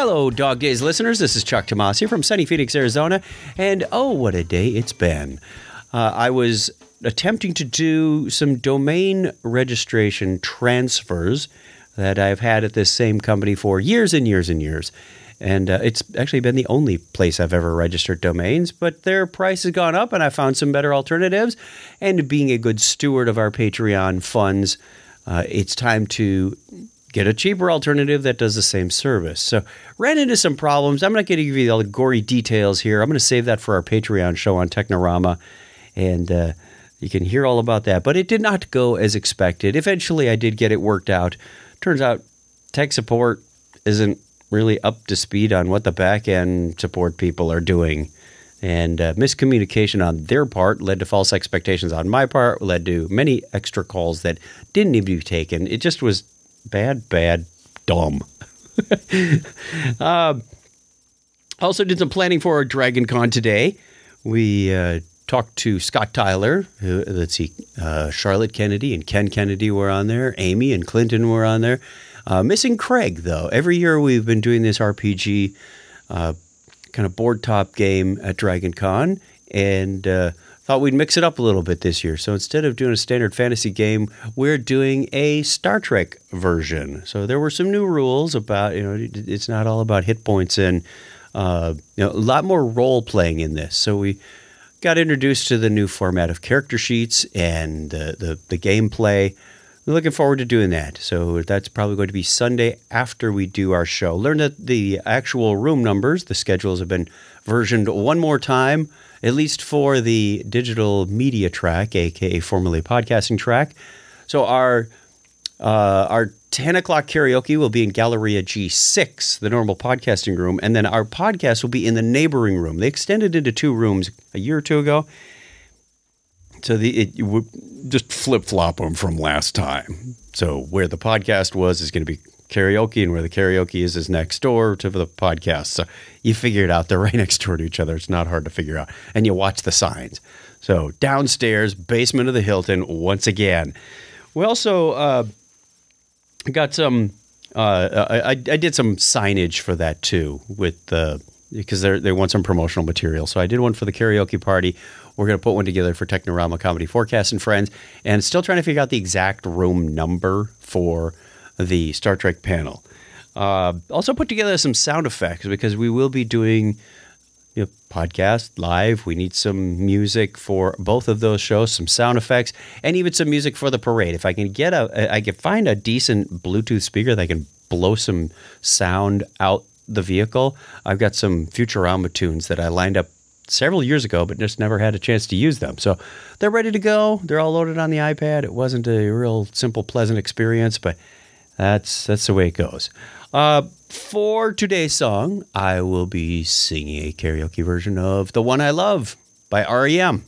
Hello, Dog Days listeners. This is Chuck Tomasi from sunny Phoenix, Arizona. And oh, what a day it's been. Uh, I was attempting to do some domain registration transfers that I've had at this same company for years and years and years. And uh, it's actually been the only place I've ever registered domains, but their price has gone up and I found some better alternatives. And being a good steward of our Patreon funds, uh, it's time to get a cheaper alternative that does the same service. So, ran into some problems. I'm not going to give you all the gory details here. I'm going to save that for our Patreon show on Technorama. And uh, you can hear all about that. But it did not go as expected. Eventually, I did get it worked out. Turns out, tech support isn't really up to speed on what the back end support people are doing. And uh, miscommunication on their part led to false expectations on my part, led to many extra calls that didn't need to be taken. It just was bad, bad, dumb. uh, also, did some planning for Dragon Con today. We uh, talked to Scott Tyler. Who, let's see, uh, Charlotte Kennedy and Ken Kennedy were on there. Amy and Clinton were on there. Uh, missing Craig, though. Every year we've been doing this RPG uh, kind of board top game at Dragon Con, and uh, thought we'd mix it up a little bit this year. So instead of doing a standard fantasy game, we're doing a Star Trek version. So there were some new rules about, you know, it's not all about hit points and, uh, you know, a lot more role playing in this. So we got introduced to the new format of character sheets and the, the, the gameplay. We're looking forward to doing that. So that's probably going to be Sunday after we do our show. Learn that the actual room numbers, the schedules have been versioned one more time at least for the digital media track, aka formerly podcasting track. So our uh, our 10 o'clock karaoke will be in Galleria G6, the normal podcasting room, and then our podcast will be in the neighboring room. They extended into two rooms a year or two ago. So the it, would just flip flop them from last time. So where the podcast was is going to be karaoke, and where the karaoke is is next door to the podcast. So you figure it out. They're right next door to each other. It's not hard to figure out. And you watch the signs. So downstairs, basement of the Hilton, once again. We also uh, got some. Uh, I, I, did some signage for that too, with the because they they want some promotional material. So I did one for the karaoke party. We're going to put one together for Technorama Comedy4Cast and Friends, and still trying to figure out the exact room number for the Star Trek panel. Uh, also, put together some sound effects because we will be doing you know, podcast live. We need some music for both of those shows, some sound effects, and even some music for the parade. If I can get a, I can find a decent Bluetooth speaker that can blow some sound out the vehicle. I've got some Futurama tunes that I lined up several years ago, but just never had a chance to use them. So they're ready to go. They're all loaded on the iPad. It wasn't a real simple, pleasant experience, but that's that's the way it goes. Uh, for today's song, I will be singing a karaoke version of "The One I Love" by REM.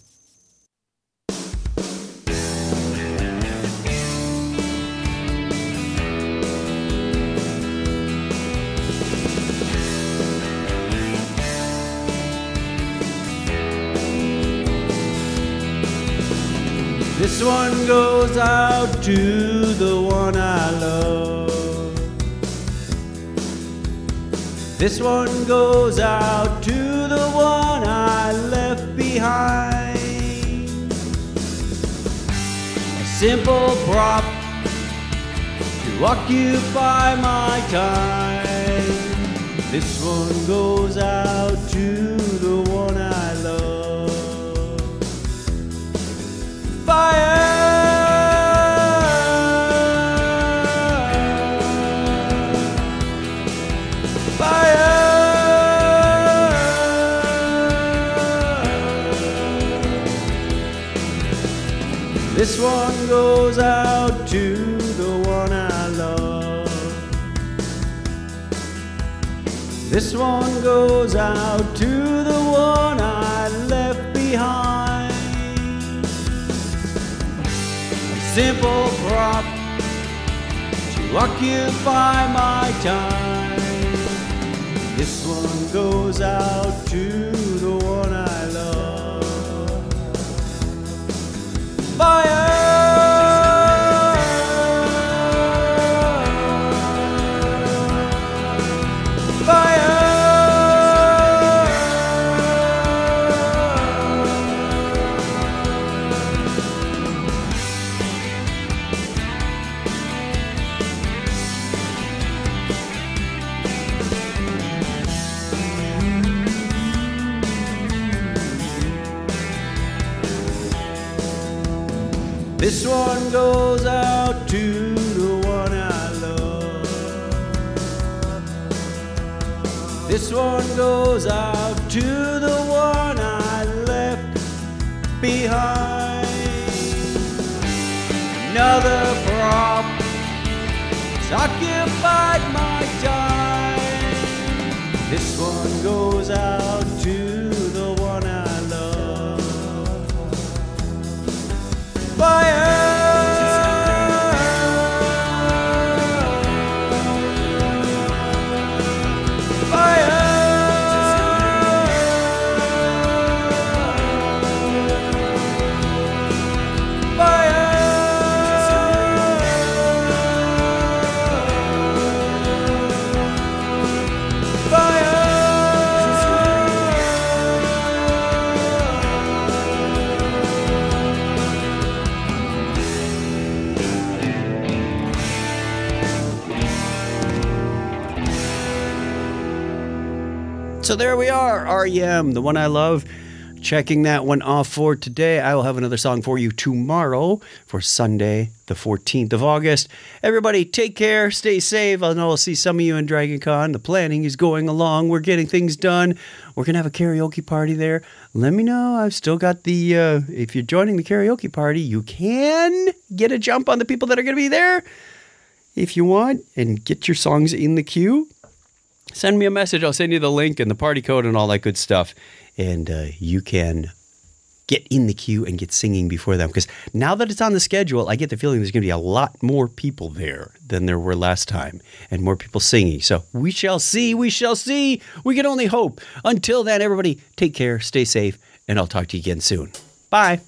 This one goes out to the one I love. This one goes out to the one I left behind. A simple prop to occupy my time. This one goes out to the one I love. This one goes out to the one I love. This one goes out to the one I left behind. A simple prop to occupy my time. This one goes out to the one I This one goes out to the one I love. This one goes out to the one I left behind. Another prop has So there we are, REM, the one I love. Checking that one off for today. I will have another song for you tomorrow for Sunday, the 14th of August. Everybody, take care, stay safe. I know I'll see some of you in Dragon Con. The planning is going along. We're getting things done. We're going to have a karaoke party there. Let me know. I've still got the, uh, if you're joining the karaoke party, you can get a jump on the people that are going to be there if you want and get your songs in the queue send me a message. I'll send you the link and the party code and all that good stuff. And uh, you can get in the queue and get singing before them. Because now that it's on the schedule, I get the feeling there's going to be a lot more people there than there were last time and more people singing. So we shall see. We shall see. We can only hope. Until then, everybody, take care, stay safe, and I'll talk to you again soon. Bye.